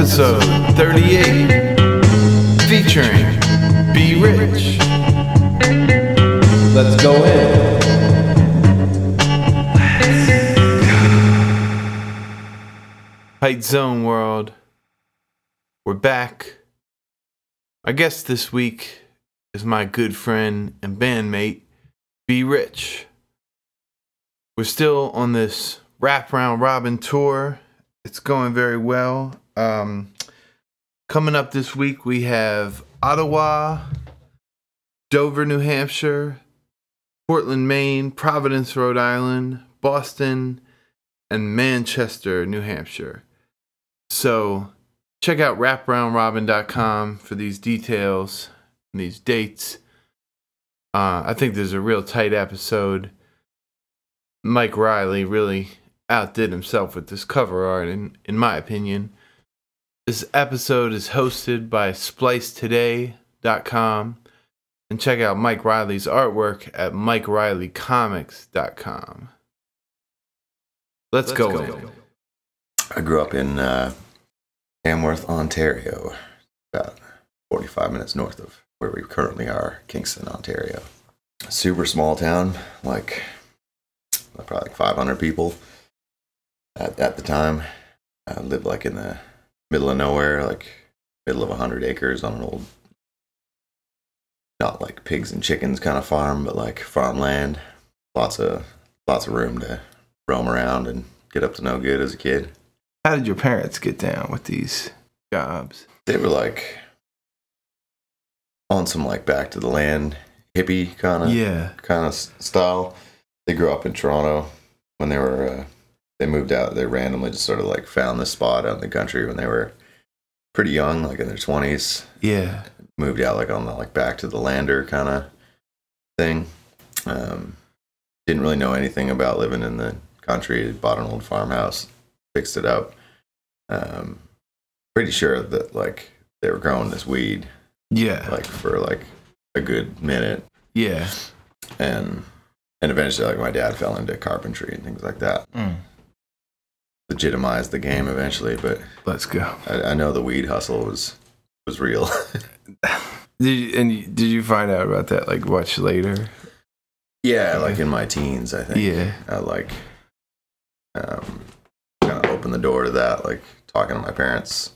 Episode 38 featuring B Rich. Let's go in. Height Zone World. We're back. Our guest this week is my good friend and bandmate, B Rich. We're still on this wraparound robin tour. It's going very well. Um, coming up this week, we have Ottawa, Dover, New Hampshire, Portland, Maine, Providence, Rhode Island, Boston, and Manchester, New Hampshire. So check out wraparoundrobin.com for these details and these dates. Uh, I think there's a real tight episode. Mike Riley really outdid himself with this cover art, in, in my opinion. This episode is hosted by splicetoday.com. And check out Mike Riley's artwork at MikeRileyComics.com. Let's, Let's go. go. in. I grew up in uh, Tamworth, Ontario, about 45 minutes north of where we currently are, Kingston, Ontario. Super small town, like probably like 500 people at, at the time. I lived like in the middle of nowhere, like middle of a 100 acres on an old, not like pigs and chickens kind of farm, but like farmland. Lots of lots of room to roam around and get up to no good as a kid. How did your parents get down with these jobs? they were like on some like back to the land hippie kind of Yeah. kind of style. They grew up in Toronto when they were uh, they moved out. They randomly just sort of like found this spot out in the country when they were pretty young, like in their twenties. Yeah. Moved out like on the like back to the lander kind of thing. Um, didn't really know anything about living in the country. Bought an old farmhouse, fixed it up. Um, pretty sure that like they were growing this weed Yeah. like for like a good minute yeah. and and eventually like my dad fell into carpentry and things like that Mm. Legitimized the game eventually but Let's go. I, I know the weed hustle was was real Did you, and you, did you find out about that like much later? yeah like in my teens i think Yeah. i like um kind of opened the door to that like talking to my parents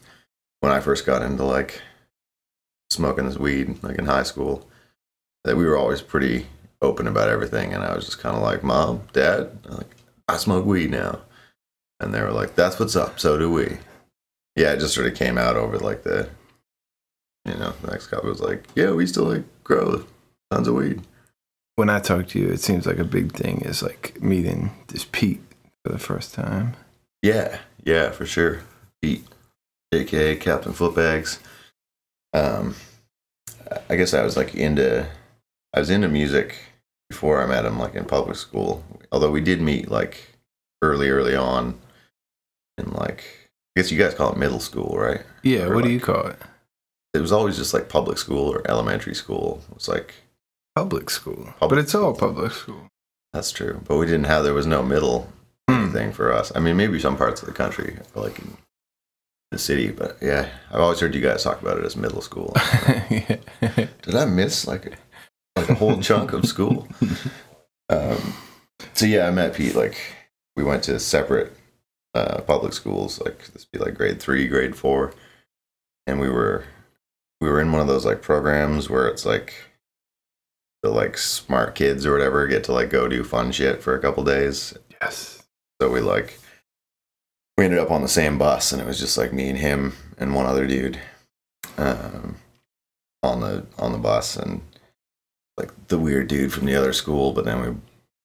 when i first got into like smoking this weed like in high school that we were always pretty open about everything and i was just kind of like mom dad I'm like i smoke weed now and they were like that's what's up so do we yeah it just sort of came out over like the you know the next couple was like yeah we still like grow tons of weed When I talk to you, it seems like a big thing is like meeting this Pete for the first time. Yeah, yeah, for sure. Pete, aka Captain Footbags. Um, I guess I was like into, I was into music before I met him, like in public school. Although we did meet like early, early on, in like, I guess you guys call it middle school, right? Yeah. Or What do you call it? It was always just like public school or elementary school. It was like Public school. Public but it's all public school. that's true, but we didn't have there was no middle Hmm. thing for us. I mean, maybe some parts of the country, like in the city, but yeah, I've always heard you guys talk about it as middle school. yeah. Did I miss like a, like a whole chunk of school? Um, so yeah, I met Pete. Like we went to separate uh, public schools. Like this be like grade three, grade four, and we were we were in one of those like programs where it's like the like smart kids or whatever get to like go do fun shit for a couple days. Yes. So we like we ended up on the same bus, and it was just like me and him and one other dude um, on the on the bus, and like the weird dude from the other school. But then we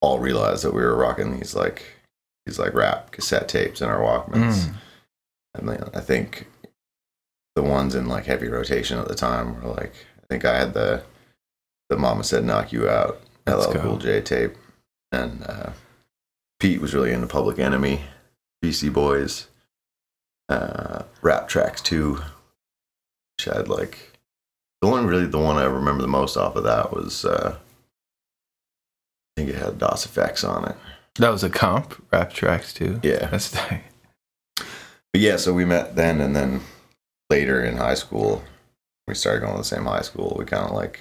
all realized that we were rocking these like these like rap cassette tapes in our Walkmans, Mm. and then I think the ones in like heavy rotation at the time were like I think I had the the Mama Said Knock You Out Let's LL go. Cool J tape, and uh, Pete was really into Public Enemy, Beastie Boys, uh, rap tracks too. Which I had like the one really the one I remember the most off of that was uh, I think it had Das EFX on it. That was a comp rap tracks too. Yeah, That's tight. but yeah, so we met then, and then later in high school, we started going to the same high school. We kind of like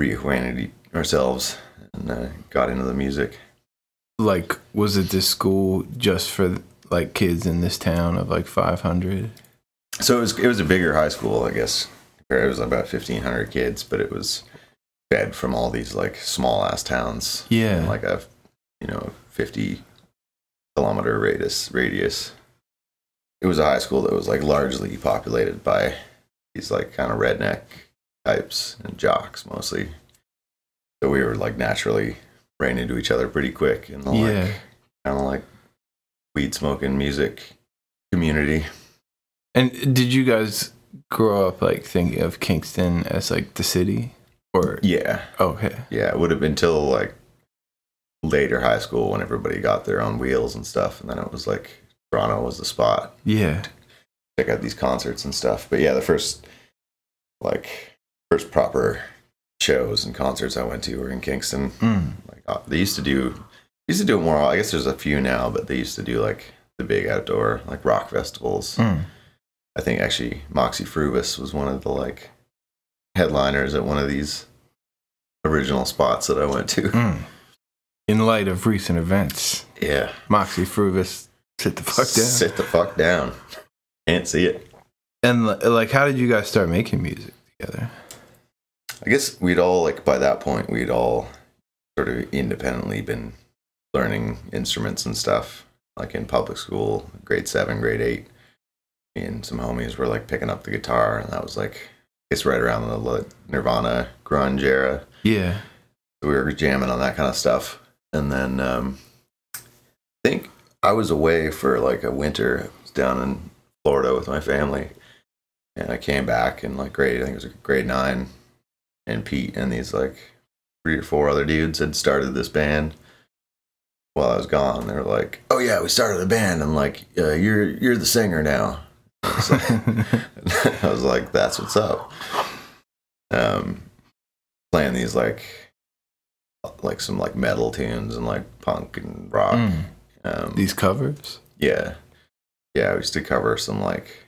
reacquainted ourselves and uh, got into the music. Like, was it this school just for like kids in this town of like 500? So it was it was a bigger high school, I guess. It was about fifteen hundred kids, but it was fed from all these like small ass towns. Yeah. like a you know fifty kilometer radius radius. It was a high school that was like largely populated by these like kind of redneck types and jocks mostly. So we were like naturally ran into each other pretty quick in the Yeah. like kind of like weed smoking music community. And did you guys grow up like thinking of Kingston as like the city? Or Yeah, okay. yeah, it would have been till like later high school when everybody got their own wheels and stuff, and then it was like Toronto was the spot. Yeah. Check out these concerts and stuff. But yeah, the first like first proper shows and concerts I went to were in Kingston. Mm. Like uh, they used to do used to do it more. I guess there's a few now, but they used to do like the big outdoor like rock festivals. Mm. I think actually Moxy Früvous was one of the like headliners at one of these original spots that I went to. Mm. In light of recent events, Yeah. Moxy Früvous sit the fuck down. Sit the fuck down. Can't see it. And like, how did you guys start making music together? I guess we'd all like by that point we'd all sort of independently been learning instruments and stuff. Like in public school, grade seven, grade eight. Me and some homies were like picking up the guitar and that was like it's right around the Nirvana grunge era. Yeah. we were jamming on that kind of stuff. And then um, I think I was away for like a winter. Down in Florida with my family. And I came back in like grade, I think it was grade nine. And Pete and these like three or four other dudes had started this band while I was gone. They were like, "Oh yeah, we started a band." I'm like, uh, "You're you're the singer now." I was like- I was like, "That's what's up." Um, playing these like like some like metal tunes and like punk and rock. Mm. Um, These covers? yeah, yeah. We used to cover some like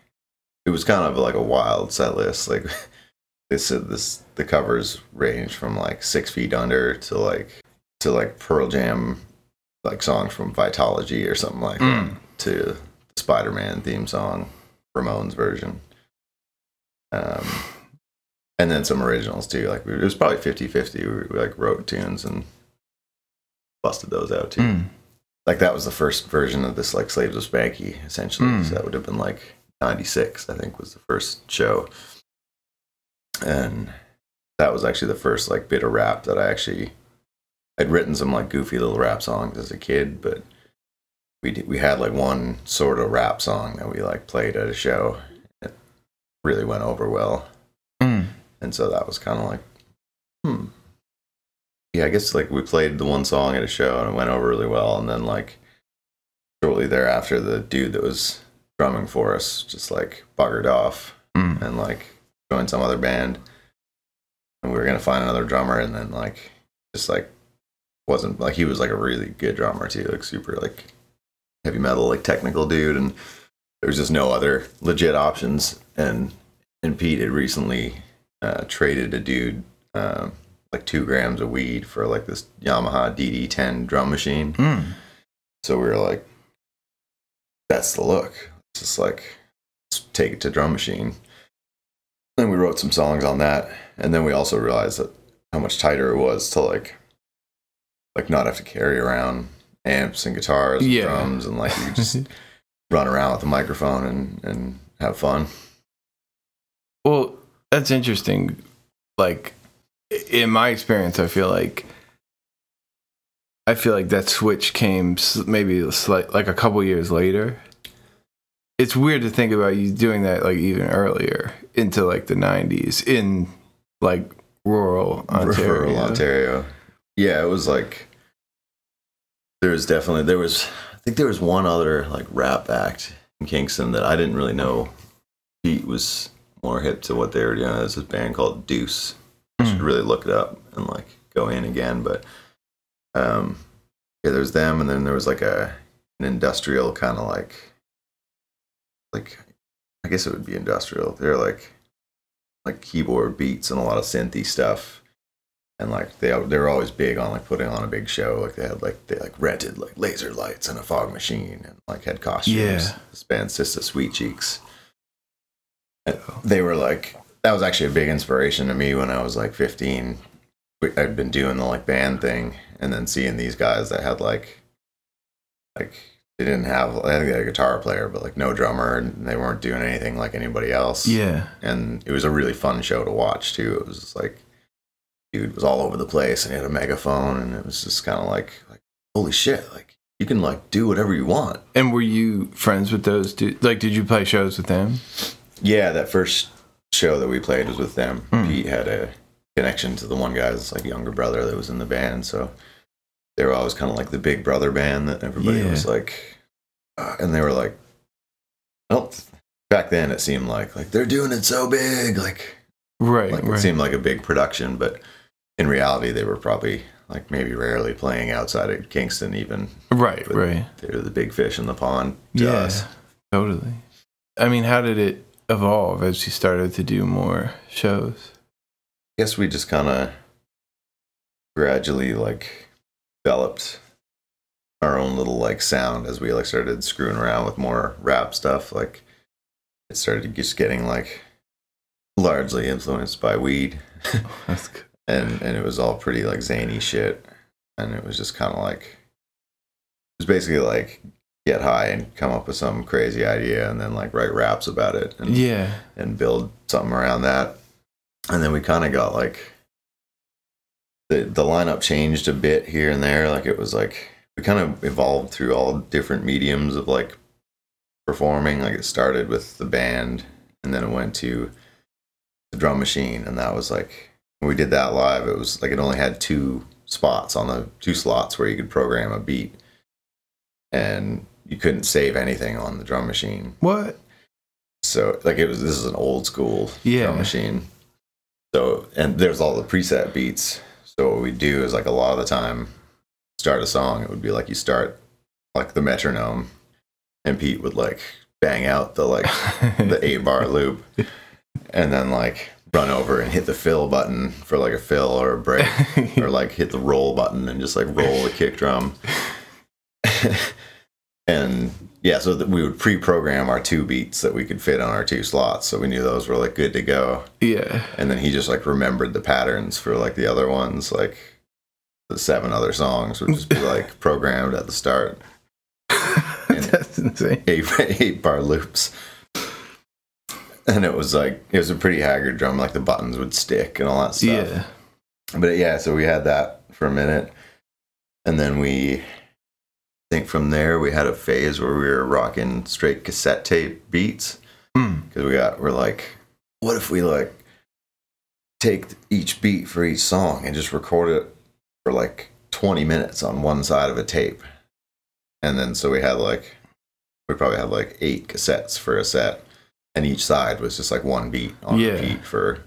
it was kind of like a wild set list. Like this, this the covers range from like Six Feet Under to like to like Pearl Jam, like songs from Vitology or something like that, Mm. to the Spider Man theme song, Ramones version. Um, and then some originals too. Like it was probably 50-50. We, we like wrote tunes and busted those out too Mm. like that was the first version of this like slaves of spanky essentially Mm. so that would have been like 96 i think was the first show and that was actually the first like bit of rap that i actually i'd written some like goofy little rap songs as a kid but we did, we had like one sort of rap song that we like played at a show it really went over well Mm. And so that was kind of like, hmm. Yeah, I guess like we played the one song at a show and it went over really well. And then like shortly thereafter, the dude that was drumming for us just like buggered off Mm. and like joined some other band. And we were gonna find another drummer, and then like just like wasn't like he was like a really good drummer too, like super like heavy metal, like technical dude, and there was just no other legit options. And and Pete had recently uh, traded a dude uh, like two grams of weed for like this Yamaha DD10 drum machine. Mm. So we were like, that's the look. It's just like, take it to drum machine. Then we wrote some songs on that. And then we also realized that how much tighter it was to like, like not have to carry around amps and guitars and Yeah. drums and like you just run around with a microphone and, and have fun. Well, that's interesting. Like in my experience, I feel like I feel like that switch came maybe slight, like a couple years later. It's weird to think about you doing that like even earlier into like the '90s in like rural Ontario. Rural Ontario. Yeah, it was like there was definitely there was I think there was one other like rap act in Kingston that I didn't really know. Pete was more hip to what they were doing. There's this band called Deuce. I should Mm. really look it up and like go in again. But um yeah, there's them and then there was like a an industrial kind of like like I guess it would be industrial. They're like like keyboard beats and a lot of synthy stuff. And like they they were always big on like putting on a big show. Like they had like they like rented like laser lights and a fog machine and like had costumes. Yeah. This band Sister Sweet Cheeks. They were like that was actually a big inspiration to me when I was like 15. I'd been doing the like band thing and then seeing these guys that had like like they didn't have I think they had a guitar player but like no drummer and they weren't doing anything like anybody else Yeah. and it was a really fun show to watch too it was just like dude was all over the place and he had a megaphone and it was just kind of like like holy shit like you can like do whatever you want And were you friends with those dudes? Like, did you play shows with them? Yeah that first show that we played was with them Mm. pete had a connection to the one guy's like younger brother that was in the band so they were always kind of like the big brother band that everybody Yeah. was like uh, and they were like well back then it seemed like like they're doing it so big like Right. like right. it seemed like a big production but in reality they were probably like maybe rarely playing outside of kingston even right. Right. They're the big fish in the pond to Yeah. us. Totally. I mean, how did it evolve as you started to do more shows? I guess we just kind of gradually like developed our own little like sound as we like started screwing around with more rap stuff like it started just getting like largely influenced by weed oh, That's good. and and it was all pretty like zany shit and it was just kind of like it was basically like get high and come up with some crazy idea and then like write raps about it and Yeah. and build something around that. And then we kind of got like the the lineup changed a bit here and there. Like it was like we kind of evolved through all different mediums of like performing. Like it started with the band, and then it went to the drum machine, and that was like when we did that live. It was like it only had two spots on the two slots where you could program a beat, and you couldn't save anything on the drum machine. What? So like it was this is an old school Yeah. drum machine. So and there's all the preset beats. So what we do is like a lot of the time start a song, it would be like you start like the metronome and Pete would like bang out the like the eight bar loop and then like run over and hit the fill button for like a fill or a break or like hit the roll button and just like roll the kick drum. and yeah, so that we would pre-program our two beats that we could fit on our two slots, so we knew those were like good to go. yeah. And then he just like remembered the patterns for like the other ones, like the seven other songs would just be like programmed at the start, That's insane. eight eight bar loops. And it was like it was a pretty haggard drum, like the buttons would stick and all that stuff. Yeah. but yeah, so we had that for a minute, and then we think from there we had a phase where we were rocking straight cassette tape beats Hmm. because we got we're like, what if we like take each beat for each song and just record it for like twenty minutes on one side of a tape, and then so we had like we probably had like eight cassettes for a set, and each side was just like one beat on Yeah. repeat for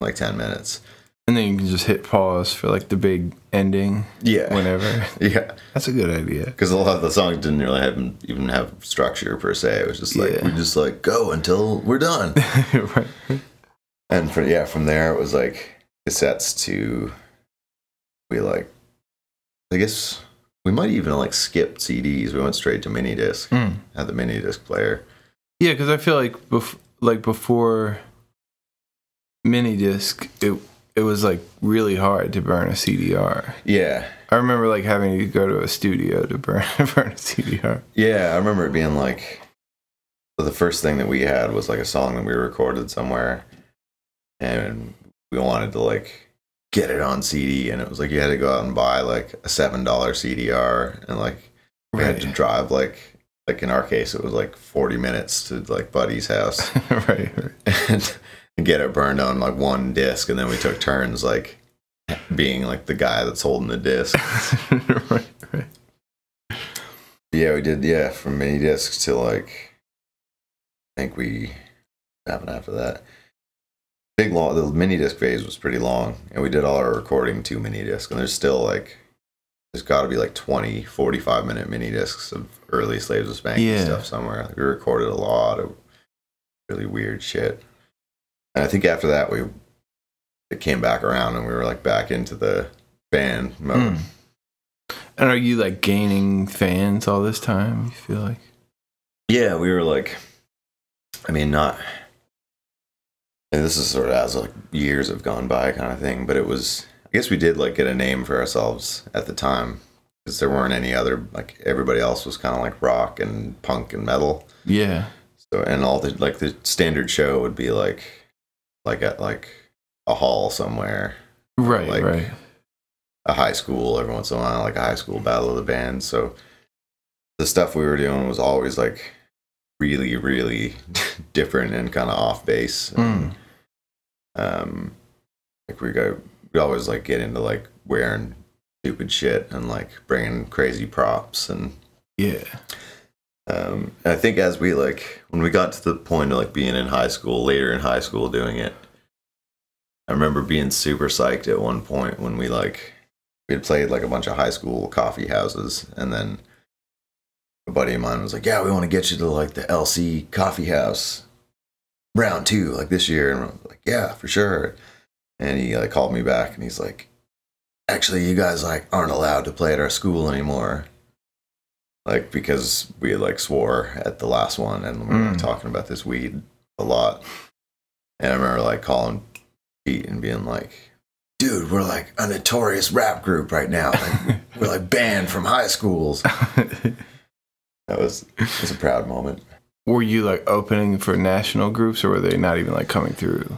like ten minutes. And then you can just hit pause for like the big ending Yeah, whenever. yeah. That's a good idea. because a lot of the songs didn't really have even have structure per se. It was just like Yeah. we just like go until we're done. right. and for yeah, from there it was like cassettes to we like I guess we might even like skip CDs. We went straight to mini disc. Hmm. Had the mini disc player. Yeah, because I feel like bef- like before mini disc, it it was like really hard to burn a CDR. Yeah, I remember like having to go to a studio to burn burn a CDR. yeah. I remember it being like the first thing that we had was like a song that we recorded somewhere, and we wanted to like get it on CD, and it was like you had to go out and buy like a seven dollar CDR, and like we had to drive like like in our case it was like forty minutes to like Buddy's house right, right. and, get it burned on like one disc, and then we took turns like being like the guy that's holding the disc. right, right. Yeah, we did. Yeah, from mini discs to like, I think we happened after that. Big long. The mini disc phase was pretty long, and we did all our recording to mini disc. And there's still like, there's got to be like 20, 45 minute mini discs of early Slaves of Spanky Yeah. stuff somewhere. Like, we recorded a lot of really weird shit. And I think after that we it came back around and we were like back into the band mode. Mm. And are you like gaining fans all this time? You feel like? Yeah, we were like, I mean, not. And this is sort of as like years have gone by kind of thing, but it was. I guess we did like get a name for ourselves at the time because there weren't any other like everybody else was kind of like rock and punk and metal. Yeah. So and all the like the standard show would be like, like at like a hall somewhere, Right. Like- right. a high school every once in a while, like a high school battle of the bands. So the stuff we were doing was always like really, really different and kind of off base. Mm. Um, like we go, we always like get into like wearing stupid shit and like bringing crazy props and Yeah. Um, I think as we like when we got to the point of like being in high school, later in high school doing it, I remember being super psyched at one point when we like we had played like a bunch of high school coffee houses, and then a buddy of mine was like, "Yeah, we want to get you to like the LC coffee house round two, like this year," and I was like, "Yeah, for sure." And he like called me back, and he's like, "Actually, you guys like aren't allowed to play at our school anymore." Like because we like swore at the last one and we were Mm. talking about this weed a lot and i remember like calling pete and being like dude we're like a notorious rap group right now like, we're like banned from high schools that was it was a proud moment were you like opening for national groups, or were they not even like coming through?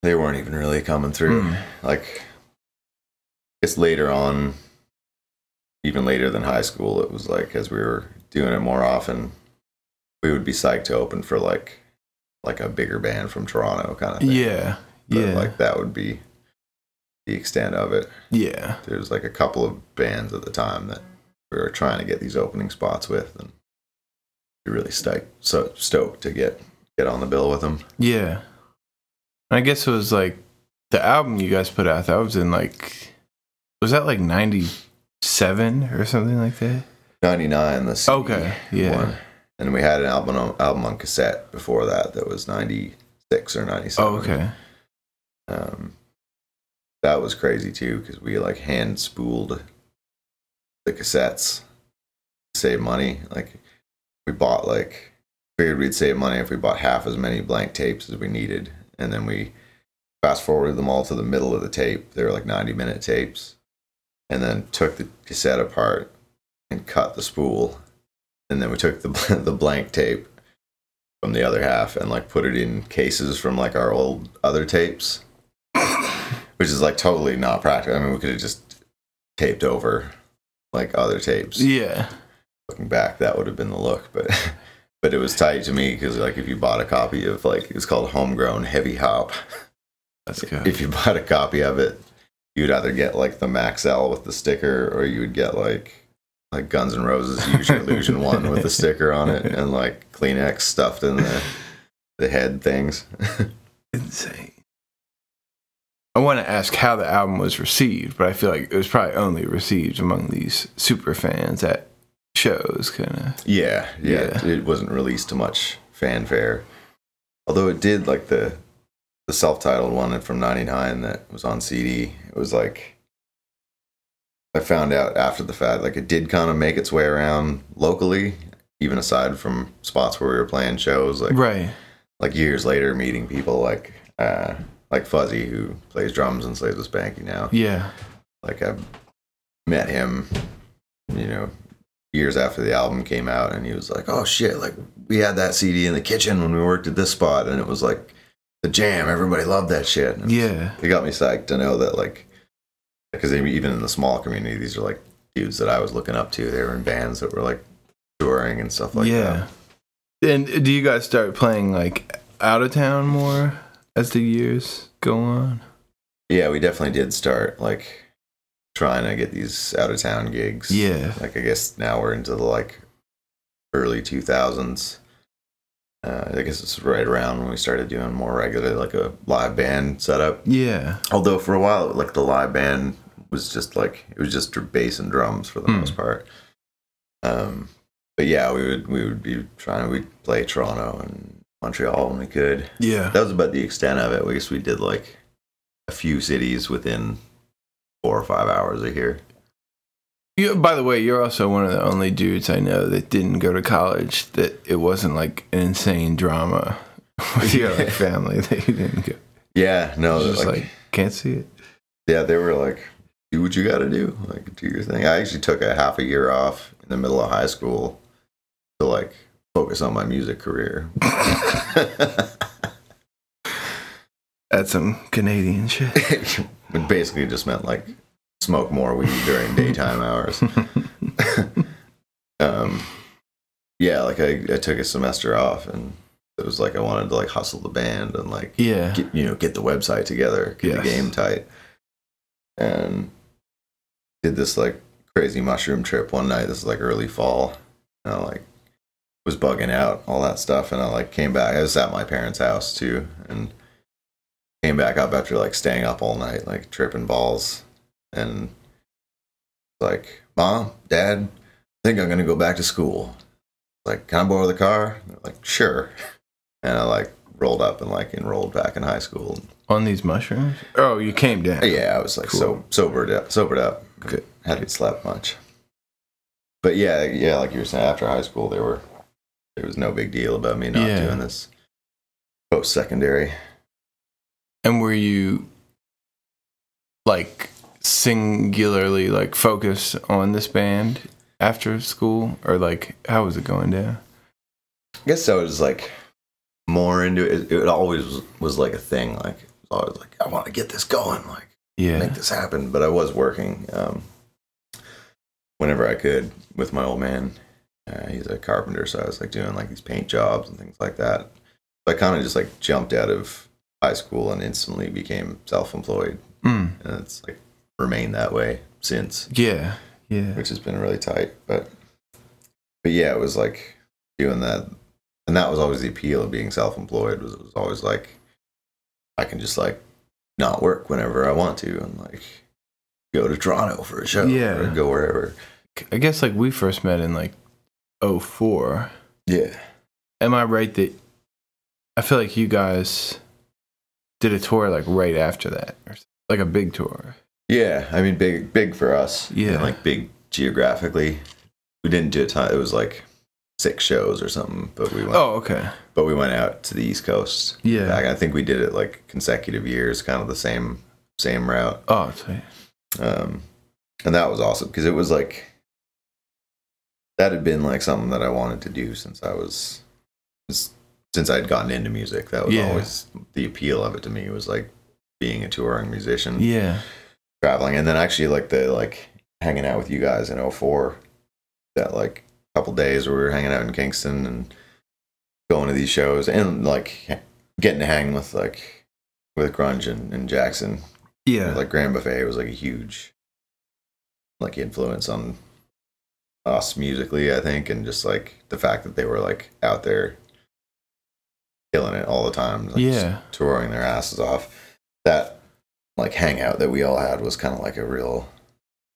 they weren't even really coming through Mm. like it's later on even later than high school it was like as we were doing it more often we would be psyched to open for like like a bigger band from toronto kind of thing Yeah. But, Yeah. like that would be the extent of it yeah. there's like a couple of bands at the time that we were trying to get these opening spots with and we really stoked so stoked to get get on the bill with them Yeah. I guess it was like the album you guys put out. That was in like, was that like '97 or something like that? 99 the CD Okay, yeah. one. and we had an album on, album on cassette before that that was 96 or 97 Oh, okay. um, that was crazy too because we like hand spooled the cassettes to save money like we bought like figured we'd save money if we bought half as many blank tapes as we needed and then we fast forwarded them all to the middle of the tape they were like 90 minute tapes and then took the cassette apart and cut the spool and then we took the the blank tape from the other half and like put it in cases from like our old other tapes which is like totally not practical. I mean, we could have just taped over like other tapes. Yeah. Looking back, that would have been the look, but but it was tight to me because like if you bought a copy of like it was called Homegrown Heavy Hop. That's good. If you bought a copy of it, you'd either get like the Maxell with the sticker, or you would get like like Guns N' Roses Use Your Illusion one with the sticker on it, and like Kleenex stuffed in the the head things. Insane. I want to ask how the album was received, but I feel like it was probably only received among these super fans at shows, kind of. Yeah, yeah, Yeah. It wasn't released to much fanfare. Although it did like the the self-titled one from 99 that was on CD. It was like I found out after the fact like it did kind of make its way around locally even aside from spots where we were playing shows like Right. like years later meeting people like uh like Fuzzy who plays drums and Slaves with Spanky now Yeah. like I met him, you know, years after the album came out, and he was like, "Oh shit! Like we had that CD in the kitchen when we worked at this spot, and it was like the jam. Everybody loved that shit." And Yeah. it got me psyched to know that like because even in the small community, these are like dudes that I was looking up to. They were in bands that were like touring and stuff like yeah. that. Yeah. And do you guys start playing like out of town more as the years go on? Yeah, we definitely did start like trying to get these out of town gigs. Yeah. like I guess now we're into the like early 2000s. Uh, I guess it's right around when we started doing more regular like a live band setup. Yeah. Although for a while, like the live band was just like it was just bass and drums for the Hmm. most part. Um, but yeah, we would we would be trying. We'd play Toronto and Montreal when we could. Yeah. That was about the extent of it. I guess we did like a few cities within four or five hours of here. You, by the way, you're also one of the only dudes I know that didn't go to college. That it wasn't like an insane drama with your like, family that you didn't go. Yeah, no, just like, like, can't see it. yeah, they were like, do what you got to do, like do your thing. I actually took a half a year off in the middle of high school to like focus on my music career. That's some Canadian shit. it basically just meant like smoke more weed during daytime hours. um, yeah, like I, I took a semester off and it was like I wanted to like hustle the band and like yeah. get you know get the website together, get the game tight, and did this like crazy mushroom trip one night. This is like early fall, and I like was bugging out all that stuff, and I like came back. I was at my parents' house too, and came back up after like staying up all night, like tripping balls, and like mom, dad, I think I'm gonna go back to school. Like, can I borrow the car? They're like, sure. And I like rolled up and like enrolled back in high school. On these mushrooms? Oh, you came down. Yeah, I was like Cool. so sobered up, sobered up. Good. Hadn't slept much. But yeah, yeah, like you were saying, after high school, there were there was no big deal about me not Yeah. doing this post secondary. And were you like singularly like focused on this band after school, or like how was it going down? I guess I was like more into it. It always was, was like a thing. Like it was always like I want to get this going. Like Yeah. make this happen. But I was working um, whenever I could with my old man. Uh, he's a carpenter, so I was like doing like these paint jobs and things like that. So I kind of just like jumped out of high school and instantly became self-employed, Mm. and it's like remained that way since, Yeah. Yeah. which has been really tight. But but yeah, it was like doing that, and that was always the appeal of being self-employed. Was it was always like I can just like not work whenever I want to, and like go to Toronto for a show, Yeah. or go wherever. I guess like we first met in like 04. Yeah, Am I right that I feel like you guys did a tour like right after that, or like a big tour? Yeah. I mean, big, big for us. Yeah. and, like big geographically. We didn't do a ton. It was like six shows or something, but we went. Oh, okay. But we went out to the East Coast. Yeah. Back, I think we did it like consecutive years, kind of the same same route. Oh, tight. um, and that was awesome because it was like that had been like something that I wanted to do since I was since I'd gotten into music. That was Yeah. always the appeal of it to me was like being a touring musician, yeah. Traveling, and then actually like the like hanging out with you guys in 04, that like couple days where we were hanging out in Kingston and going to these shows and like getting to hang with like with grunge and, and Jackson Yeah. like Grand Buffet was like a huge like influence on us musically, I think, and just like the fact that they were like out there killing it all the time, like, yeah. touring their asses off. That like hangout that we all had was kind of like a real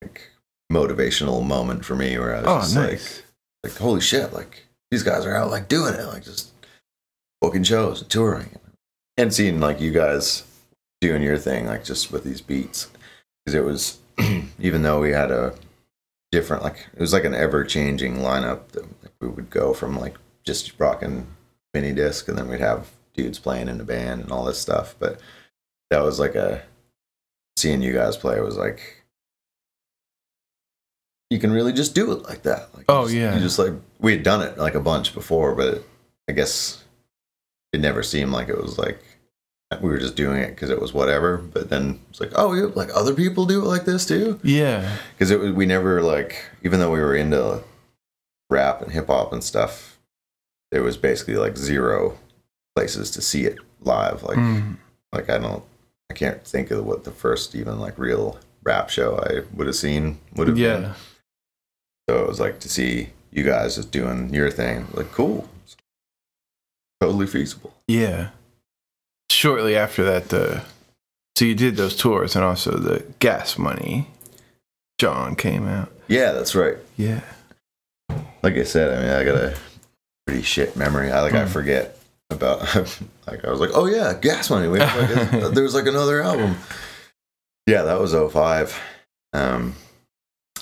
like motivational moment for me where I was Oh, just nice. like like holy shit, like these guys are out like doing it, like just booking shows and touring and seeing like you guys doing your thing, like just with these beats. Because it was, even though we had a different, like, it was like an ever changing lineup that like, we would go from like just rocking mini disc and then we'd have dudes playing in the band and all this stuff. But that was like a, seeing you guys play was like, you can really just do it like that. Like, Oh, just- yeah. You just like, we had done it like a bunch before, but I guess it never seemed like it was like we were just doing it because it was whatever. But then it's like, oh, yeah, like other people do it like this too. Yeah. Because it was we never like even though we were into rap and hip hop and stuff, there was basically like zero places to see it live. Like Mm. like I don't I can't think of what the first even like real rap show I would have seen would have been. Yeah. So it was like to see you guys just doing your thing, like cool, totally feasible. Yeah. Shortly after that, the so you did those tours, and also the Gas Money. John came out. Yeah, that's right. Yeah. like I said, I mean, I got a pretty shit memory. I like I Mm. forget about like I was like, oh yeah, Gas Money. We like a, there's like another album. Yeah, that was 05. Um,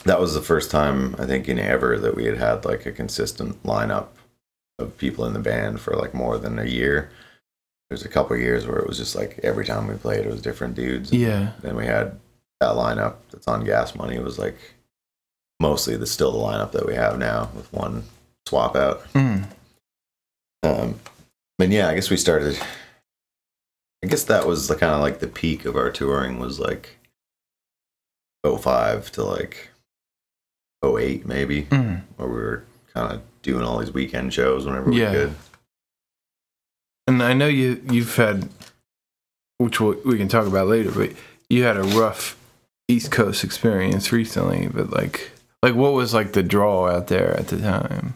that was the first time I think in ever that we had had like a consistent lineup of people in the band for like more than a year. There's a couple years where it was just like every time we played, it was different dudes. Yeah. Then we had that lineup that's on Gas Money. It was like mostly the still the lineup that we have now with one swap out. Mm. Um, and yeah, I guess we started. I guess that was the kind of like the peak of our touring was like 05 to like 08 maybe, Mm. where we were kind of doing all these weekend shows whenever Yeah. we could. And I know you you've had, which we'll, we can talk about later, but you had a rough East Coast experience recently. But like, like what was like the draw out there at the time,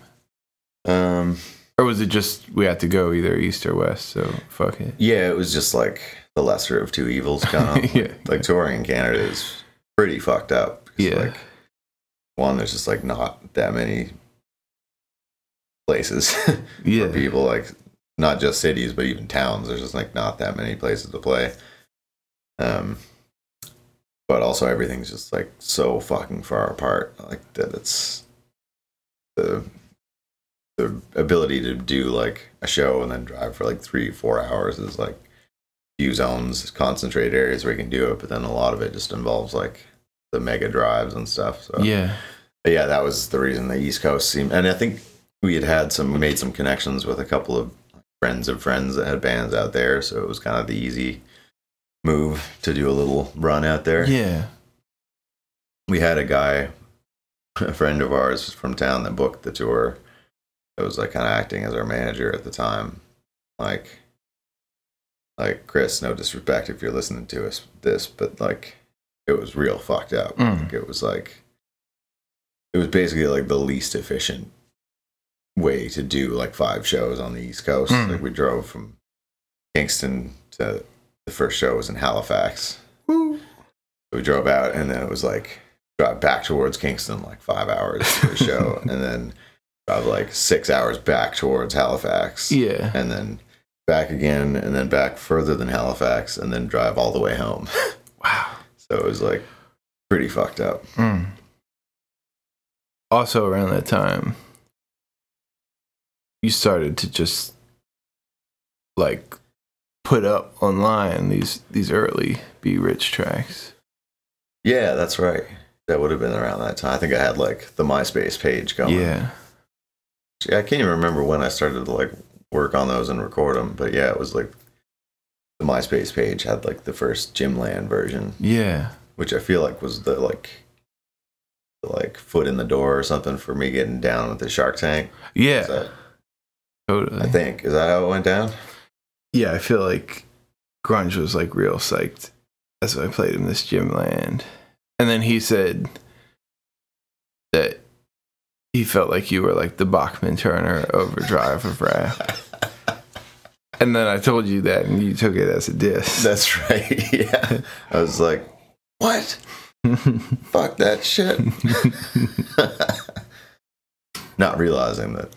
Um, or was it just we had to go either east or west? So fuck it. yeah, it was just like the lesser of two evils kind of. yeah. like touring in Canada is pretty fucked up. Yeah. Like, one, there's just like not that many places Yeah. for people, like not just cities, but even towns. There's just like not that many places to play. Um, but also everything's just like so fucking far apart. Like that, it's the the ability to do like a show and then drive for like three, four hours is like few zones, concentrated areas where you can do it. But then a lot of it just involves like the mega drives and stuff. So Yeah. but yeah, that was the reason the East Coast seemed, and I think we had had some, we made some connections with a couple of friends of friends that had bands out there, so it was kind of the easy move to do a little run out there. Yeah. We had a guy, a friend of ours from town that booked the tour. That was like kind of acting as our manager at the time. Like, like Chris, no disrespect if you're listening to us this, but like, it was real fucked up. Mm. Like, it was like, it was basically like the least efficient way to do like five shows on the East Coast. Mm. Like we drove from Kingston to the first show was in Halifax. We drove out and then it was like drive back towards Kingston like five hours for the show and then drive like six hours back towards Halifax Yeah. and then back again and then back further than Halifax and then drive all the way home. Wow. so it was like pretty fucked up. Mm. Also, around that time, you started to just like put up online these these early B Rich tracks. Yeah, that's right. That would have been around that time. I think I had like the MySpace page going. Yeah. Yeah, I can't even remember when I started to like work on those and record them, but yeah, it was like the MySpace page had like the first Gymland version, Yeah. which I feel like was the like the, like foot in the door or something for me getting down with the Shark Tank. Yeah. That- totally. I think is that how it went down? yeah, I feel like grunge was like real psyched That's why I played him this gym land. And then he said that he felt like you were like the Bachman Turner overdrive of rap. And then I told you that and you took it as a diss. That's right. yeah, I was like, what? Fuck that shit. Not realizing that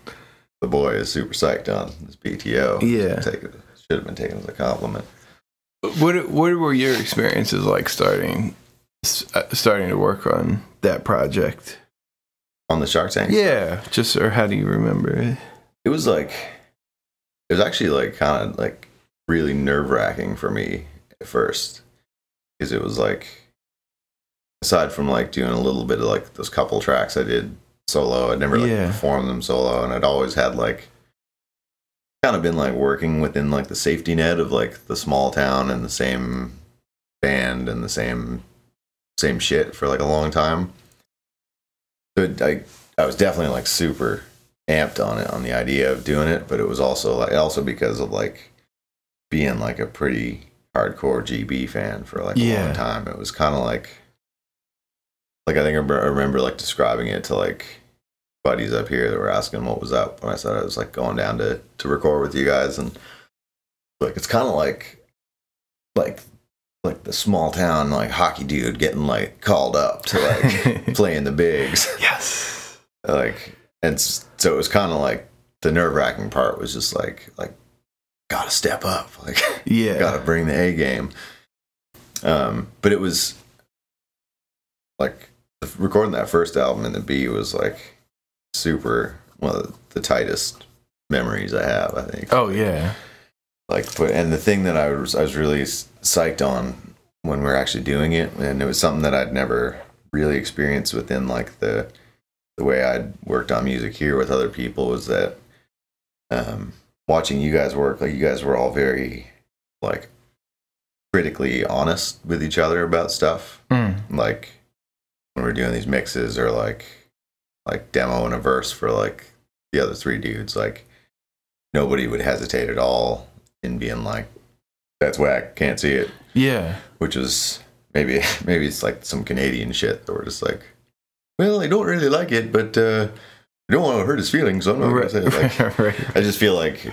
the boy is super psyched on his BTO. yeah. Take it, should have been taken as a compliment. What what were your experiences like starting uh, starting to work on that project? On the Shark Tank, Yeah, just or how do you remember it? it was like, it was actually like kind of like really nerve wracking for me at first. Because it was like, aside from like doing a little bit of like those couple tracks I did solo, I'd never like Yeah. performed them solo. And I'd always had like, kind of been like working within like the safety net of like the small town and the same band and the same same shit for like a long time. But I I was definitely like super amped on it on the idea of doing it, but it was also like also because of like being like a pretty hardcore GB fan for like a Yeah. long time. It was kind of like like I think I remember, I remember like describing it to like buddies up here that were asking what was up when I said I was like going down to to record with you guys and like it's kind of like like like the small town like hockey dude getting like called up to like playing the bigs yes. like and so it was kind of like the nerve wracking part was just like like gotta step up. Like Yeah. gotta bring the A game. Um, but it was like recording that first album in the B was like super one of the tightest memories I have. I think. Oh yeah. Like, but and the thing that I was I was really psyched on when we were actually doing it, and it was something that I'd never really experienced within like the the way I'd worked on music here with other people was that um, watching you guys work, like you guys were all very like critically honest with each other about stuff. Mm. Like when we're doing these mixes or like like demo and a verse for like the other three dudes, like nobody would hesitate at all in being like, "That's whack, can't see it," Yeah. which is maybe maybe it's like some Canadian shit that we're just like, "Well, I don't really like it, but uh, I don't want to hurt his feelings, so I'm not gonna say it." Like, right. I just feel like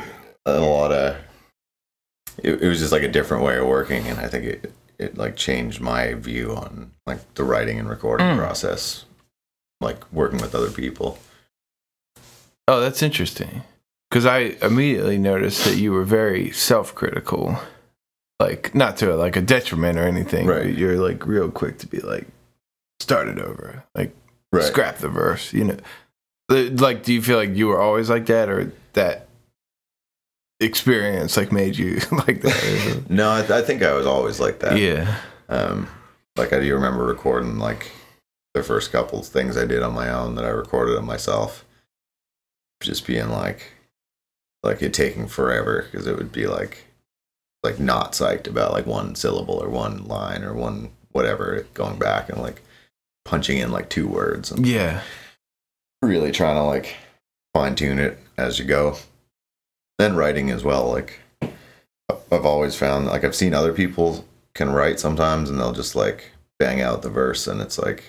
a lot of it, it was just like a different way of working, and I think it it like changed my view on like the writing and recording Mm. process, like working with other people. Oh, that's interesting. Because I immediately noticed that you were very self-critical, like not to like a detriment or anything. Right. You're like real quick to be like, start it over, like Right. scrap the verse. You know, like do you feel like you were always like that, or that experience like made you like that? No, I, I think I was always like that. yeah. Um, like I do remember recording like the first couple of things I did on my own that I recorded on myself, just being like, like it taking forever because it would be like, like not psyched about like one syllable or one line or one whatever going back and like punching in like two words and Yeah. really trying to like fine tune it as you go. Then writing as well. Like I've always found like I've seen other people can write sometimes and they'll just like bang out the verse and it's like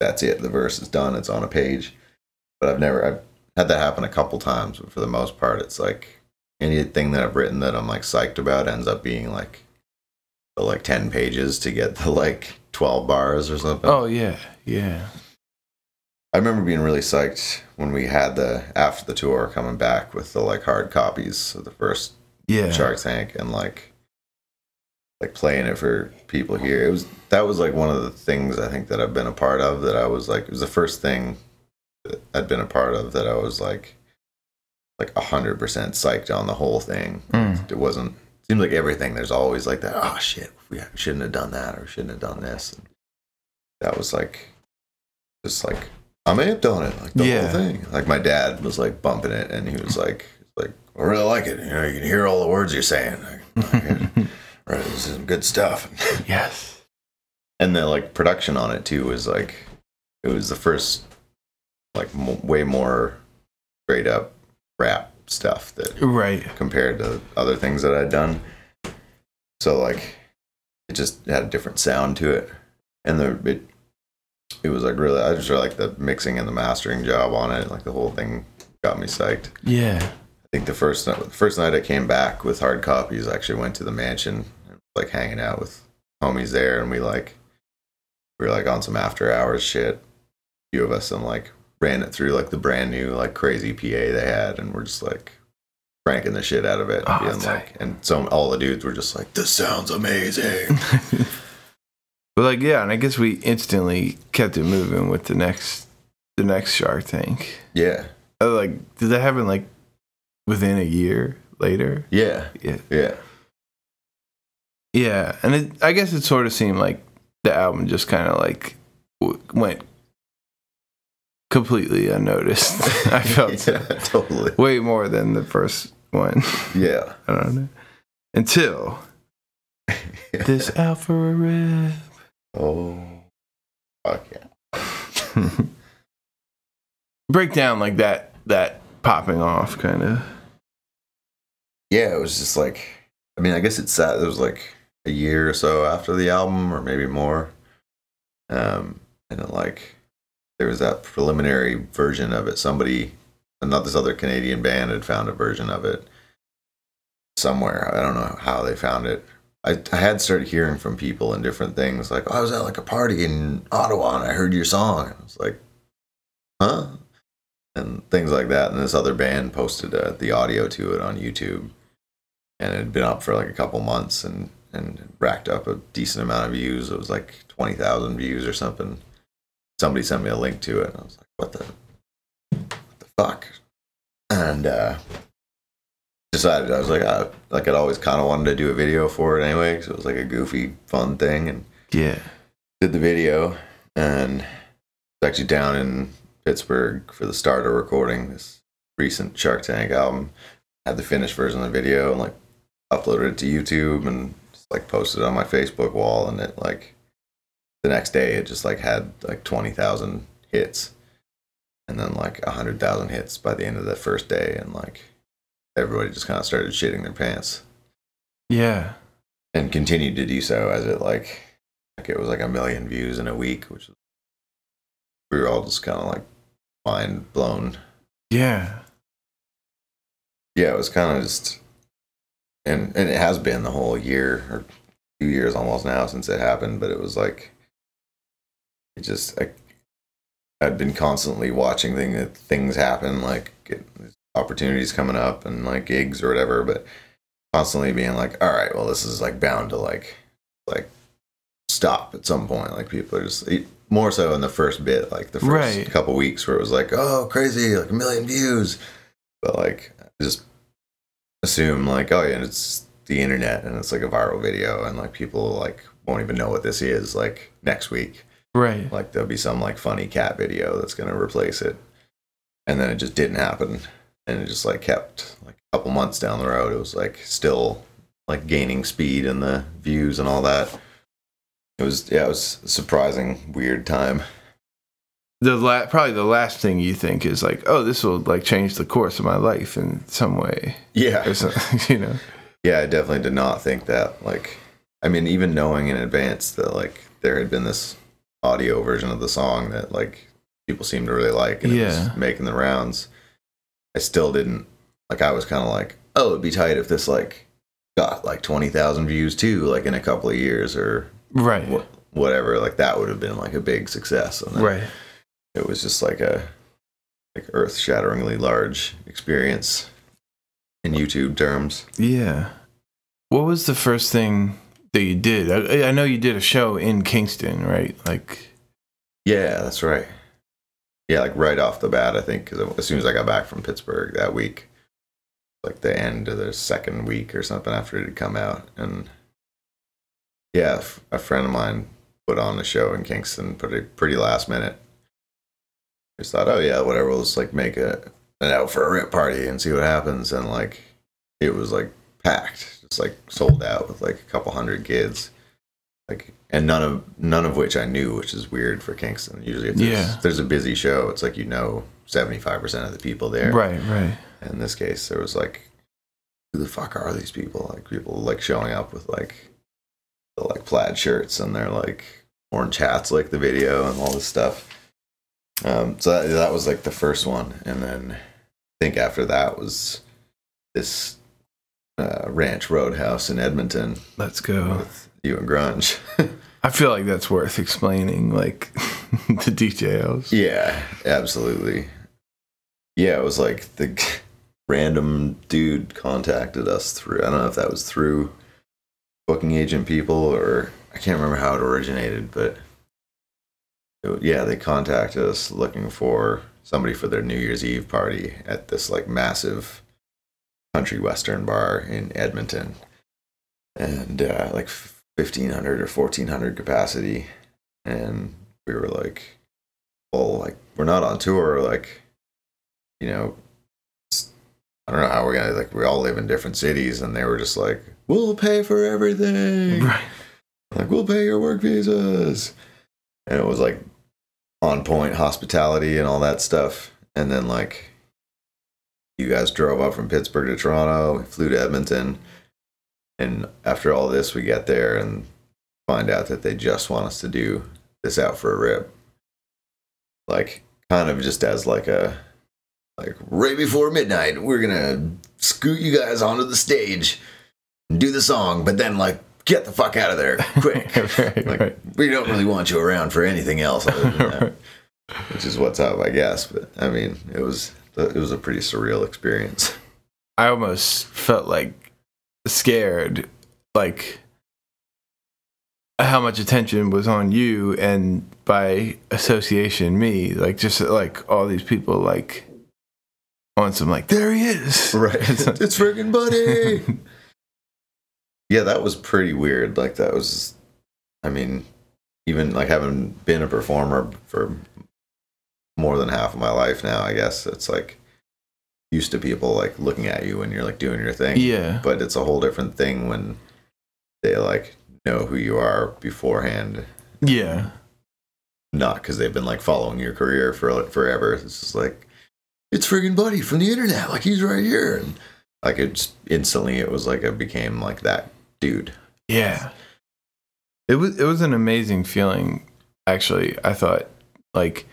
that's it. The verse is done. It's on a page. But I've never I've had that happen a couple times, but for the most part it's like anything that I've written that I'm like psyched about ends up being like the like 10 pages to get the like 12 bars or something. Oh yeah. Yeah. I remember being really psyched when we had the after the tour coming back with the like hard copies of the first Yeah. Shark Tank and like like playing it for people here. It was that was like one of the things I think that I've been a part of that I was like it was the first thing that I'd been a part of that I was like like a hundred percent psyched on the whole thing. Mm. It wasn't it seems like everything there's always like that, oh shit, we shouldn't have done that or shouldn't have done this. And that was like just like I'm amped on it, like the Yeah. whole thing. Like my dad was like bumping it, and he was like, like I really like it. You know, you can hear all the words you're saying. Like, right, this is some good stuff. yes. and the like production on it too was like, it was the first like m- way more straight up rap stuff that Right. compared to other things that I'd done. So like it just had a different sound to it. And the it it was like really I just really like the mixing and the mastering job on it. Like the whole thing got me psyched. Yeah. I think the first night the first night I came back with hard copies, I actually went to the mansion and like hanging out with homies there and we like we were like on some after hours shit. A few of us and like ran it through like the brand new like crazy PA they had and we're just like cranking the shit out of it. Oh, being like and so all the dudes were just like, This sounds amazing. but like yeah, and I guess we instantly kept it moving with the next the next Shark Tank. yeah. Uh, Like did that happen like within a year later? Yeah. Yeah. Yeah. Yeah, and it, I guess it sort of seemed like the album just kind of like went completely unnoticed. I felt yeah, totally. way more than the first one. Yeah. I don't know until this Out for a Rip. Oh fuck yeah. Breakdown like that that popping off kind of yeah, it was just like, I mean, I guess it sat. It was like a year or so after the album, or maybe more. Um, and it like there was that preliminary version of it. Somebody, not this other Canadian band, had found a version of it somewhere. I don't know how they found it. I, I had started hearing from people and different things like, oh, I was at like a party in Ottawa and I heard your song. And I was like, huh? And things like that. And this other band posted uh, the audio to it on YouTube. and it had been up for like a couple months and and racked up a decent amount of views. It was like twenty thousand views or something. Somebody sent me a link to it, and I was like, "What the, what the fuck?" And uh, decided I was like, I, like I'd always kind of wanted to do a video for it anyway, because it was like a goofy, fun thing, and Yeah. did the video and was actually down in Pittsburgh for the starter recording this recent Shark Tank album. Had the finished version of the video and like uploaded it to YouTube and just like posted it on my Facebook wall and it like the next day it just like had like twenty thousand hits and then like a hundred thousand hits by the end of the first day and like everybody just kind of started shitting their pants Yeah. and continued to do so as it like like it was like a million views in a week, which was, we were all just kind of like mind blown. Yeah. Yeah, it was kind of just, and and it has been the whole year or two years almost now since it happened, but it was like it just I, I'd been constantly watching thing, things happen, like get opportunities coming up and like gigs or whatever, but constantly being like, all right, well, this is like bound to like like stop at some point. Like people are just more so in the first bit, like the first Right. couple weeks where it was like, oh, crazy, like a million views, but like just assume like, oh yeah, it's the internet and it's like a viral video and like people like won't even know what this is like next week. Right. Like there'll be some like funny cat video that's gonna replace it. And then it just didn't happen. And it just like kept like a couple months down the road. It was like still like gaining speed and the views and all that. It was yeah, it was a surprising weird time. The la- probably the last thing you think is like, oh, this will like change the course of my life in some way, Yeah. or something, you know. Yeah, I definitely did not think that. Like, I mean, even knowing in advance that like there had been this audio version of the song that like people seemed to really like and Yeah. making the rounds, I still didn't like. I was kind of like, oh, it'd be tight if this like got like twenty thousand views too, like in a couple of years or Right. wh- whatever. Like that would have been like a big success. And Right. it was just like a like earth shatteringly large experience in YouTube terms. Yeah. What was the first thing that you did? I, I know you did a show in Kingston, right? Like, Yeah, that's right. Yeah, like right off the bat, I think, because as soon as I got back from Pittsburgh that week, like the end of the second week or something after it had come out, and yeah, a friend of mine put on a show in Kingston, it pretty last minute. Just thought, oh yeah, whatever, just like make a an out for a rip party and see what happens, and like it was like packed, just like sold out with like a couple hundred kids like and none of none of which I knew, which is weird for Kingston. Usually, if there's, Yeah. if there's a busy show, it's like you know seventy five percent of the people there. right, right. In this case, there was like, who the fuck are these people? Like people like showing up with like the like plaid shirts and their like orange hats, like the video and all this stuff. Um, so that, that was like the first one, and then I think after that was this uh, Ranch Roadhouse in Edmonton Let's go. with you and Grunge. I feel like that's worth explaining, like the details. Yeah, absolutely. Yeah, it was like the random dude contacted us through. I don't know if that was through booking agent people or I can't remember how it originated, but it- yeah, they contacted us looking for somebody for their New Year's Eve party at this like massive country western bar in Edmonton, and uh, like fifteen hundred or fourteen hundred capacity, and we were like well, like we're not on tour, like you know, I don't know how we're gonna like. We all live in different cities, and they were just like, "We'll pay for everything. Right. Like we'll pay your work visas," and it was like on point hospitality and all that stuff. And then like you guys drove up from Pittsburgh to Toronto, we flew to Edmonton, and after all this, we get there and find out that they just want us to do this out for a rip. Like kind of just as like a like right before midnight we're gonna scoot you guys onto the stage and do the song but then like get the fuck out of there quick. Right, like right. we don't really want you around for anything else other than that which is what's up i guess but i mean it was it was a pretty surreal experience I almost felt like scared, like how much attention was on you, and by association, me. Like just like all these people, like on some like there he is, Right. it's friggin' buddy. yeah, that was pretty weird. Like that was I mean, even like having been a performer for more than half of my life now, I guess it's like used to people like looking at you when you're like doing your thing. yeah, But it's a whole different thing when they like know who you are beforehand, yeah, not because they've been like following your career for forever. It's just like it's friggin' buddy from the internet, like he's right here, and like it's instantly it was like it became like that dude. yeah. It was it was an amazing feeling. Actually, I thought like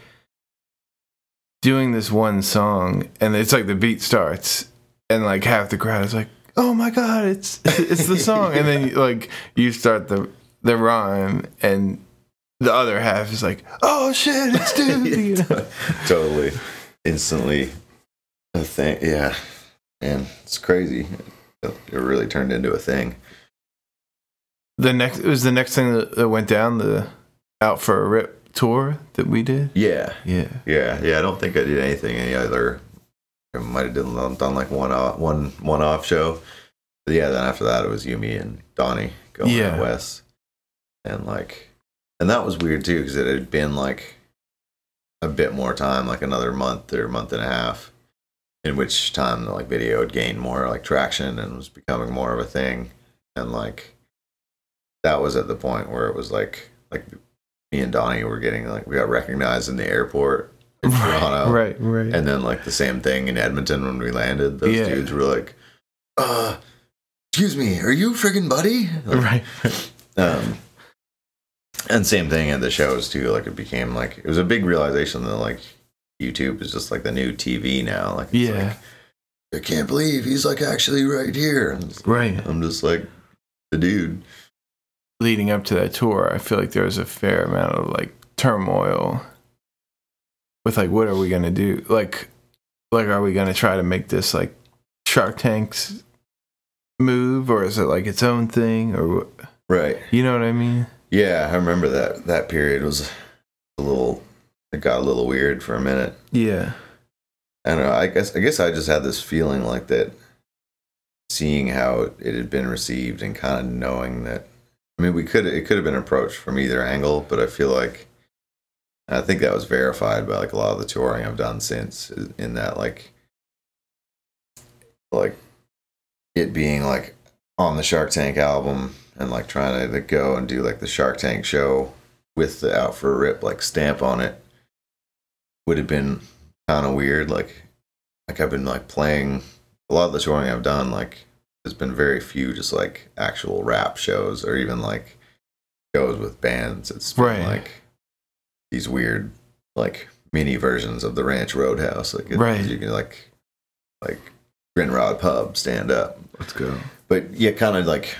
doing this one song, and it's like the beat starts, and like half the crowd is like, "Oh my god, it's it's the song," and then like you start the the rhyme, and the other half is like, "Oh shit, it's dude." you know? totally, instantly a thing. Yeah, man, it's crazy. It really turned into a thing. The next it was the next thing that went down the out for a rip tour that we did. Yeah, Yeah, yeah, yeah. I don't think I did anything any other. I might have done, done like one off, one one off show. But yeah, then after that it was Yumi and Donnie going Yeah. west, and like, and that was weird too because it had been like a bit more time, like another month or month and a half, in which time the like video had gained more like traction and was becoming more of a thing, and like that was at the point where it was like like me and Donnie were getting like we got recognized in the airport in Toronto, right, right. and then like the same thing in Edmonton when we landed. Those Yeah. dudes were like, "Uh, excuse me, are you friggin' buddy?" Like, right, um, and same thing at the shows too. Like it became like it was a big realization that like YouTube is just like the new TV now. Like it's yeah, like, I can't believe he's like actually right here. Right. I'm just like the dude. Leading up to that tour, I feel like there was a fair amount of like turmoil with like what are we gonna do? Like like are we gonna try to make this like Shark Tank's move or is it like its own thing or what Right. you know what I mean? Yeah, I remember that that period was a little. It got a little weird for a minute. Yeah. I don't know. I guess I guess I just had this feeling like that, seeing how it had been received and kind of knowing that. I mean, we could it could have been approached from either angle, but I feel like I think that was verified by like a lot of the touring I've done since. In that, like, like it being like on the Shark Tank album and like trying to go and do like the Shark Tank show with the out for a rip like stamp on it would have been kind of weird. Like, like I've been like playing a lot of the touring I've done. Like, there's been very few just like actual rap shows or even like shows with bands. It's been Right. like these weird like mini versions of the Ranch Roadhouse. Like, it- Right. you can like like Grindrod Pub stand up Let's go. but yeah, kind of like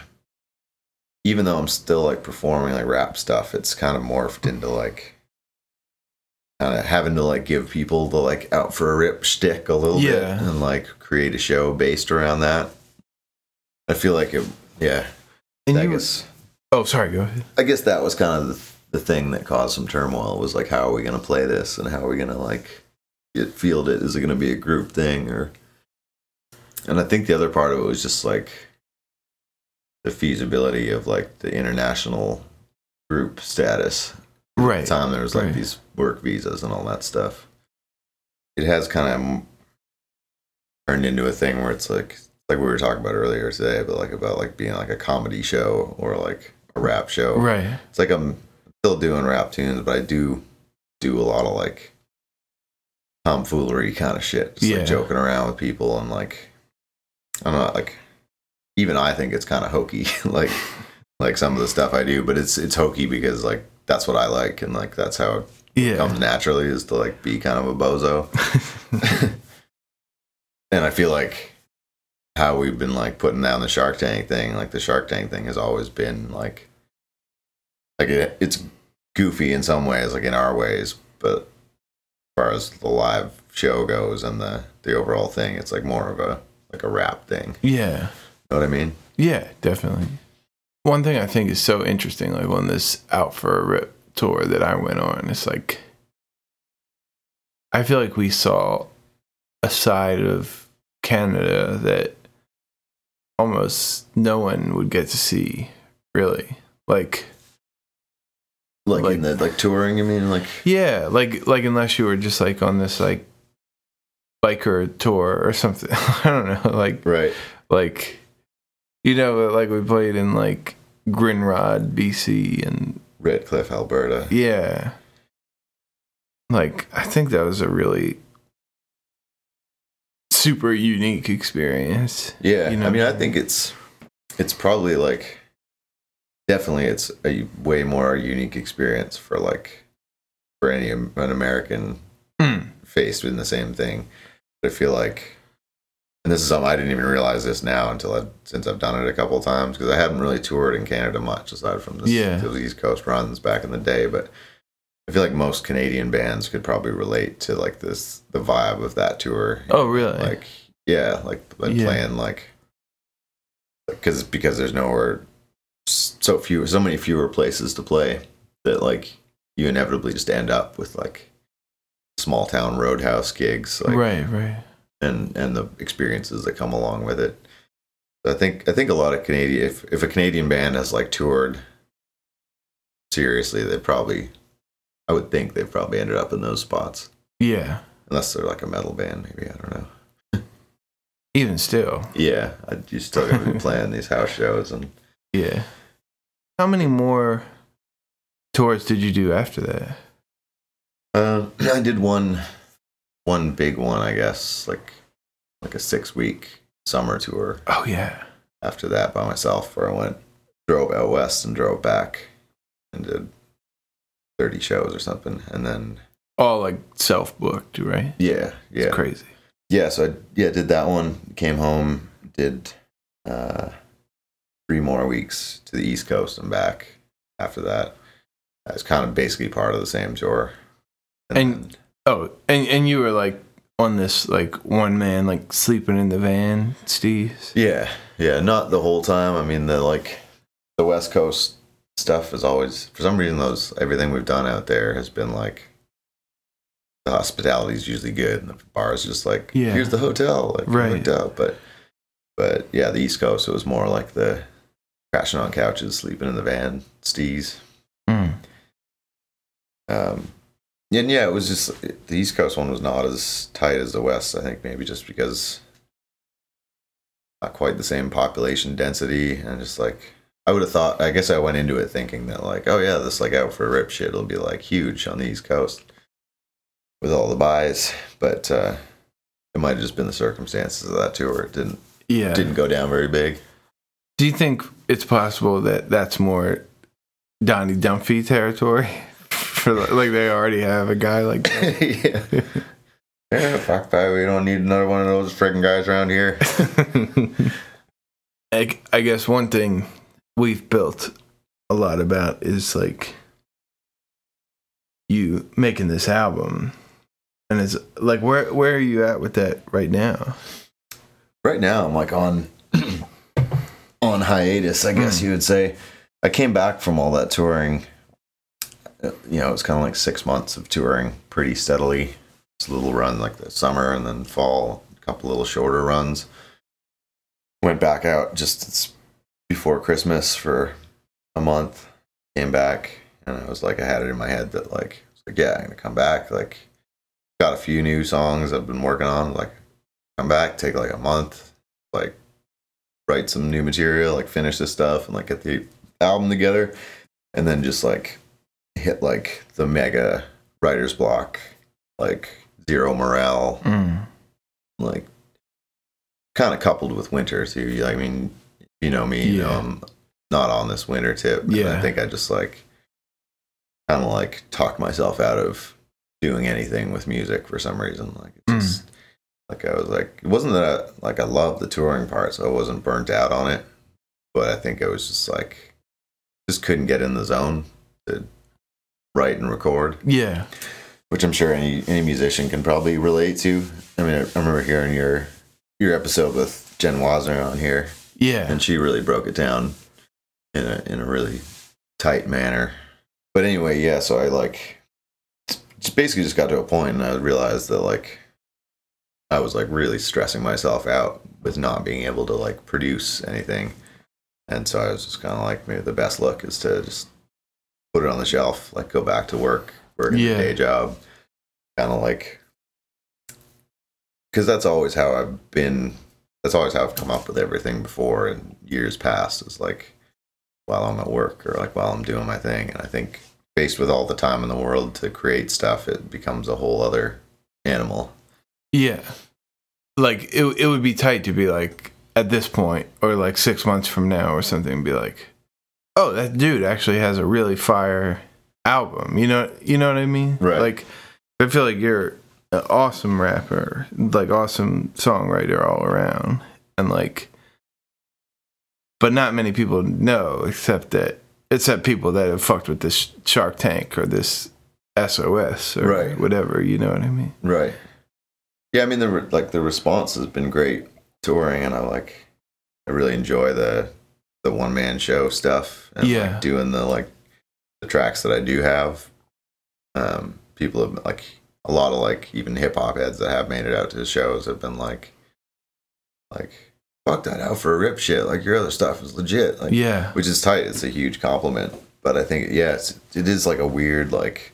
even though I'm still like performing like rap stuff, it's kind of morphed into like kind of having to like give people the like out for a rip shtick a little bit and like create a show based around that. I feel like it, yeah. And I guess Oh, sorry, go ahead. I guess that was kind of the, the thing that caused some turmoil was like, how are we going to play this and how are we going to like get field it? Is it going to be a group thing or? And I think the other part of it was just like the feasibility of like the international group status. At Right. the time there was like right. these work visas and all that stuff. It has kind of turned into a thing where it's like like we were talking about earlier today, but like about like being like a comedy show or like a rap show Right. it's like I'm still doing rap tunes, but I do do a lot of like tomfoolery kind of shit. Just Yeah. like joking around with people and like I'm not like even I think it's kind of hokey, like like some of the stuff I do, but it's it's hokey because like that's what I like and like that's how it Yeah. comes naturally is to like be kind of a bozo. and I feel like how we've been like putting down the Shark Tank thing, like the Shark Tank thing has always been like like it, it's goofy in some ways, like in our ways, but as far as the live show goes and the the overall thing, it's like more of a like a rap thing. yeah. You know what I mean? Yeah, definitely. One thing I think is so interesting, like on this Out for a Rip tour that I went on, it's like I feel like we saw a side of Canada that almost no one would get to see, really. Like Like, Like- in the like touring, you mean? Like yeah, like like unless you were just like on this like biker tour or something. I don't know, like right. like you know like we played in like Grindrod BC and Redcliff, Alberta. yeah like I think that was a really super unique experience Yeah, You know- I mean, I think it's it's probably like definitely it's a way more unique experience for like for any an American Mm. faced with the same thing. But I feel like, and this is something I didn't even realize this now until I since I've done it a couple of times because I haven't really toured in Canada much aside from this, Yeah. the East Coast runs back in the day, but. I feel like most Canadian bands could probably relate to like this the vibe of that tour. Oh really? Like yeah like like Yeah. playing like because because there's nowhere so few so many fewer places to play that like you inevitably just end up with like small town roadhouse gigs like right right. and and the experiences that come along with it. I think i think a lot of canadian if if a canadian band has like toured seriously they probably i would think they've probably ended up in those spots. Yeah. Unless they're like a metal band maybe i don't know. Even still. Yeah, I, you still got to be playing these house shows, and yeah. How many more tours did you do after that? Uh, I did one, one big one, I guess, like like a six week summer tour. oh yeah. After that, by myself, where I went, drove out west and drove back, and did thirty shows or something, and then all like self-booked right yeah, yeah, it's crazy yeah. So I yeah did that one. Came home, did uh, three more weeks to the East Coast and back. After that, I was kind of basically part of the same tour. And- Oh, and and you were like on this like one man like sleeping in the van, Steve. yeah, yeah, not the whole time. I mean, the like the West Coast stuff is always for some reason those everything we've done out there has been like the hospitality is usually good and the bar is just like Yeah. here's the hotel like Right. hooked up but but yeah the east coast it was more like the crashing on couches sleeping in the van stees Mm. um and yeah it was just the east coast one was not as tight as the west i think maybe just because not quite the same population density and just like i would have thought i guess i went into it thinking that like oh yeah this like out for a rip shit will be like huge on the east coast with all the buys but uh it might have just been the circumstances of that tour it didn't Yeah. didn't go down very big Do you think it's possible that that's more Donnie Dumphy territory? For like they already have a guy like that. yeah yeah fuck that we don't need another one of those freaking guys around here I, I guess one thing we've built a lot about is like you making this album, and it's like where where are you at with that right now? right now i'm like on on hiatus i guess Hmm. you would say i came back from all that touring Uh, you know it was kind of like six months of touring pretty steadily just a little run like the summer and then fall a couple little shorter runs went back out just before christmas for a month came back and i was like i had it in my head that like, like yeah i'm gonna come back like got a few new songs i've been working on like come back, take like a month, like write some new material, like finish this stuff and like get the album together and then just like hit like the mega writer's block, like zero morale, Mm. like kind of coupled with winter too. I mean, you know me, you know Yeah. I'm not on this winter tip. and Yeah. I think I just like kind of like talked myself out of doing anything with music for some reason. Like it Mm. just like I was like it wasn't that I, like I loved the touring part, so I wasn't burnt out on it. But I think I was just like just couldn't get in the zone to write and record Yeah. which I'm sure any any musician can probably relate to. I mean, I remember hearing your your episode with Jenn Wasner on here, Yeah. and she really broke it down in a in a really tight manner. But anyway, yeah. So I like just basically just got to a point, and I realized that like I was like really stressing myself out with not being able to like produce anything, and so I was just kind of like maybe the best look is to just put it on the shelf, like go back to work, work in Yeah. a day job, kind of like because that's always how I've been. That's always how I've come up with everything before in years past. Is like while I'm at work or like while I'm doing my thing, and I think faced with all the time in the world to create stuff, it becomes a whole other animal. Yeah. Like it it would be tight to be like at this point or like 6 months from now or something be like oh that dude actually has a really fire album. You know you know what I mean? Right. Like I feel like you're awesome rapper, like awesome songwriter all around and like but not many people know except that except people that have fucked with this Shark Tank or this SOS or Right. whatever, you know what I mean? Right. Yeah, I mean the re- like the response has been great touring, and I like I really enjoy the the one man show stuff and Yeah. like doing the like the tracks that I do have. Um, people have like a lot of like even hip hop heads that have made it out to the shows have been like like fuck that out for a rip shit like your other stuff is legit like Yeah. which is tight. It's a huge compliment. But I think yeah, it's, it is like a weird like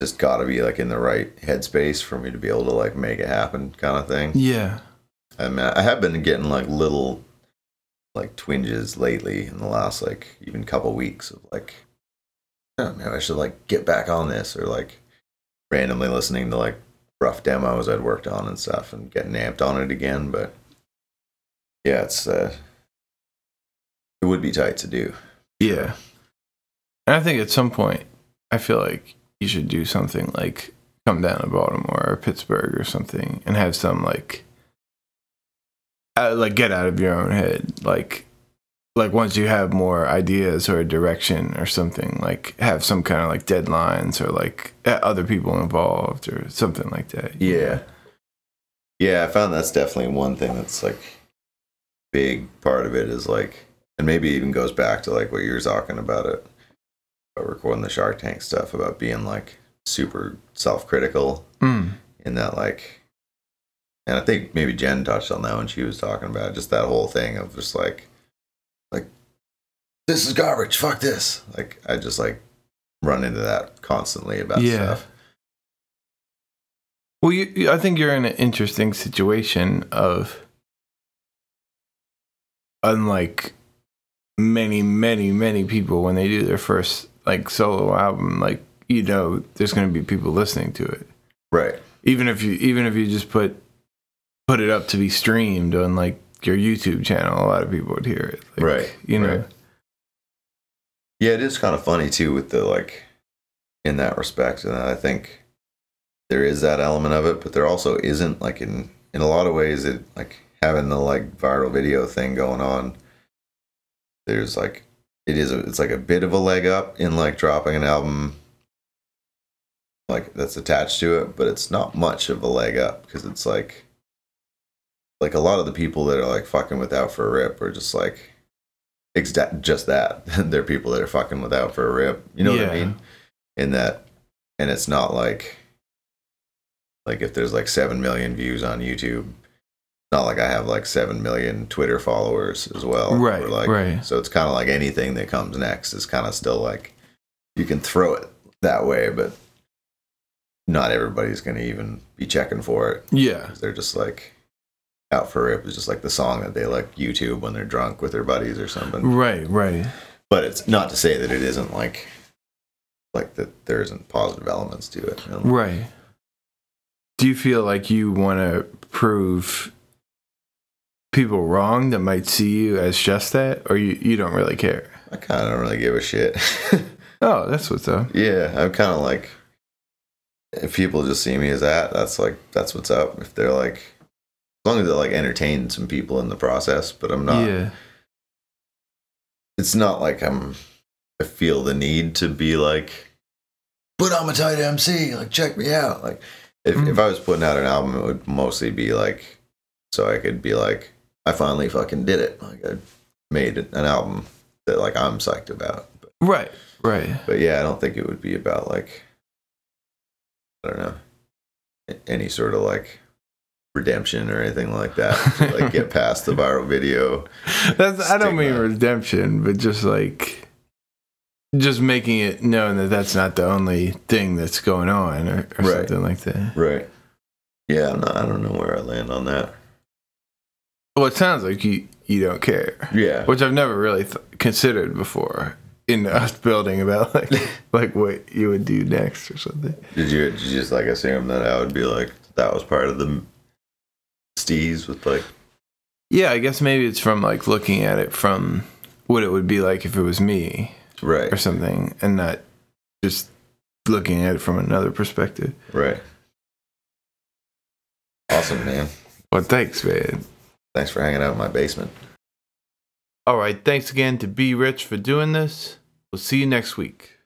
just got to be like in the right headspace for me to be able to like make it happen kind of thing. Yeah. I mean, I have been getting like little like twinges lately in the last like even couple weeks of like oh man, I should like get back on this or like randomly listening to like rough demos I'd worked on and stuff and getting amped on it again. But yeah, it's uh, it would be tight to do. Yeah. And I think at some point, I feel like you should do something like come down to Baltimore or Pittsburgh or something and have some like, uh, like get out of your own head. Like, like once you have more ideas or a direction or something, like have some kind of like deadlines or like uh, other people involved or something like that. Yeah. know? Yeah, I found that's definitely one thing that's like big part of it is like and maybe even goes back to like what you were talking about it about recording the Shark Tank stuff about being like super self-critical Mm. in that like and I think maybe Jenn touched on that when she was talking about just that whole thing of just like this is garbage, fuck this. Like I just like run into that constantly about Yeah. stuff. Well, you, you, I think you're in an interesting situation of, unlike many, many, many people when they do their first like solo album, like you know, there's going to be people listening to it, Right. even if you even if you just put put it up to be streamed on like your YouTube channel, a lot of people would hear it, like, Right, You know, right. Yeah, it is kind of funny too with the like in that respect, and I think there is that element of it, but there also isn't like in in a lot of ways it like having the like viral video thing going on. There's like it is a, it's like a bit of a leg up in like dropping an album like that's attached to it, but it's not much of a leg up because it's like like a lot of the people that are like fucking with out for a rip are just like exact just that. They're people that are fucking without for a rip you know what i mean? In that and it's not like like if there's like 7 million views on youtube not like i have like 7 million twitter followers as well. Right, like right. so it's kind of like anything that comes next is kind of still like you can throw it that way but not everybody's going to even be checking for it. Yeah, they're just like out for rip is just like the song that they like YouTube when they're drunk with their buddies or something. right, right. But it's not to say that it isn't like like that there isn't positive elements to it. you know? Right. Do you feel like you want to prove people wrong that might see you as just that, or you, you don't really care? I kind of don't really give a shit. Oh, that's what's up. yeah, I'm kind of like if people just see me as that, that's like that's what's up. If they're like long as they like entertain some people in the process, but I'm not yeah. it's not like I'm I feel the need to be like, but I'm a tight MC, like check me out. Like if, Mm. if I was putting out an album, it would mostly be like so I could be like, I finally fucking did it. Like I made an album that like I'm psyched about. But, Right. Right. but yeah, I don't think it would be about like I don't know any sort of like redemption or anything like that. to, like get past the viral video. That's I don't mean redemption, but just like just making it known that that's not the only thing that's going on or, or Right. something like that. Right. Yeah, I'm I don't know where I land on that. Well, it sounds like you you don't care, Yeah. which I've never really th- considered before in us building about like like what you would do next or something. Did you, did you just like assume that I would be like that was part of the steez with like Yeah, I guess maybe it's from like looking at it from what it would be like if it was me right or something, and not just looking at it from another perspective. right. Awesome, man. Well, thanks, man. Thanks for hanging out in my basement. All right, thanks again to B Rich for doing this. We'll see you next week.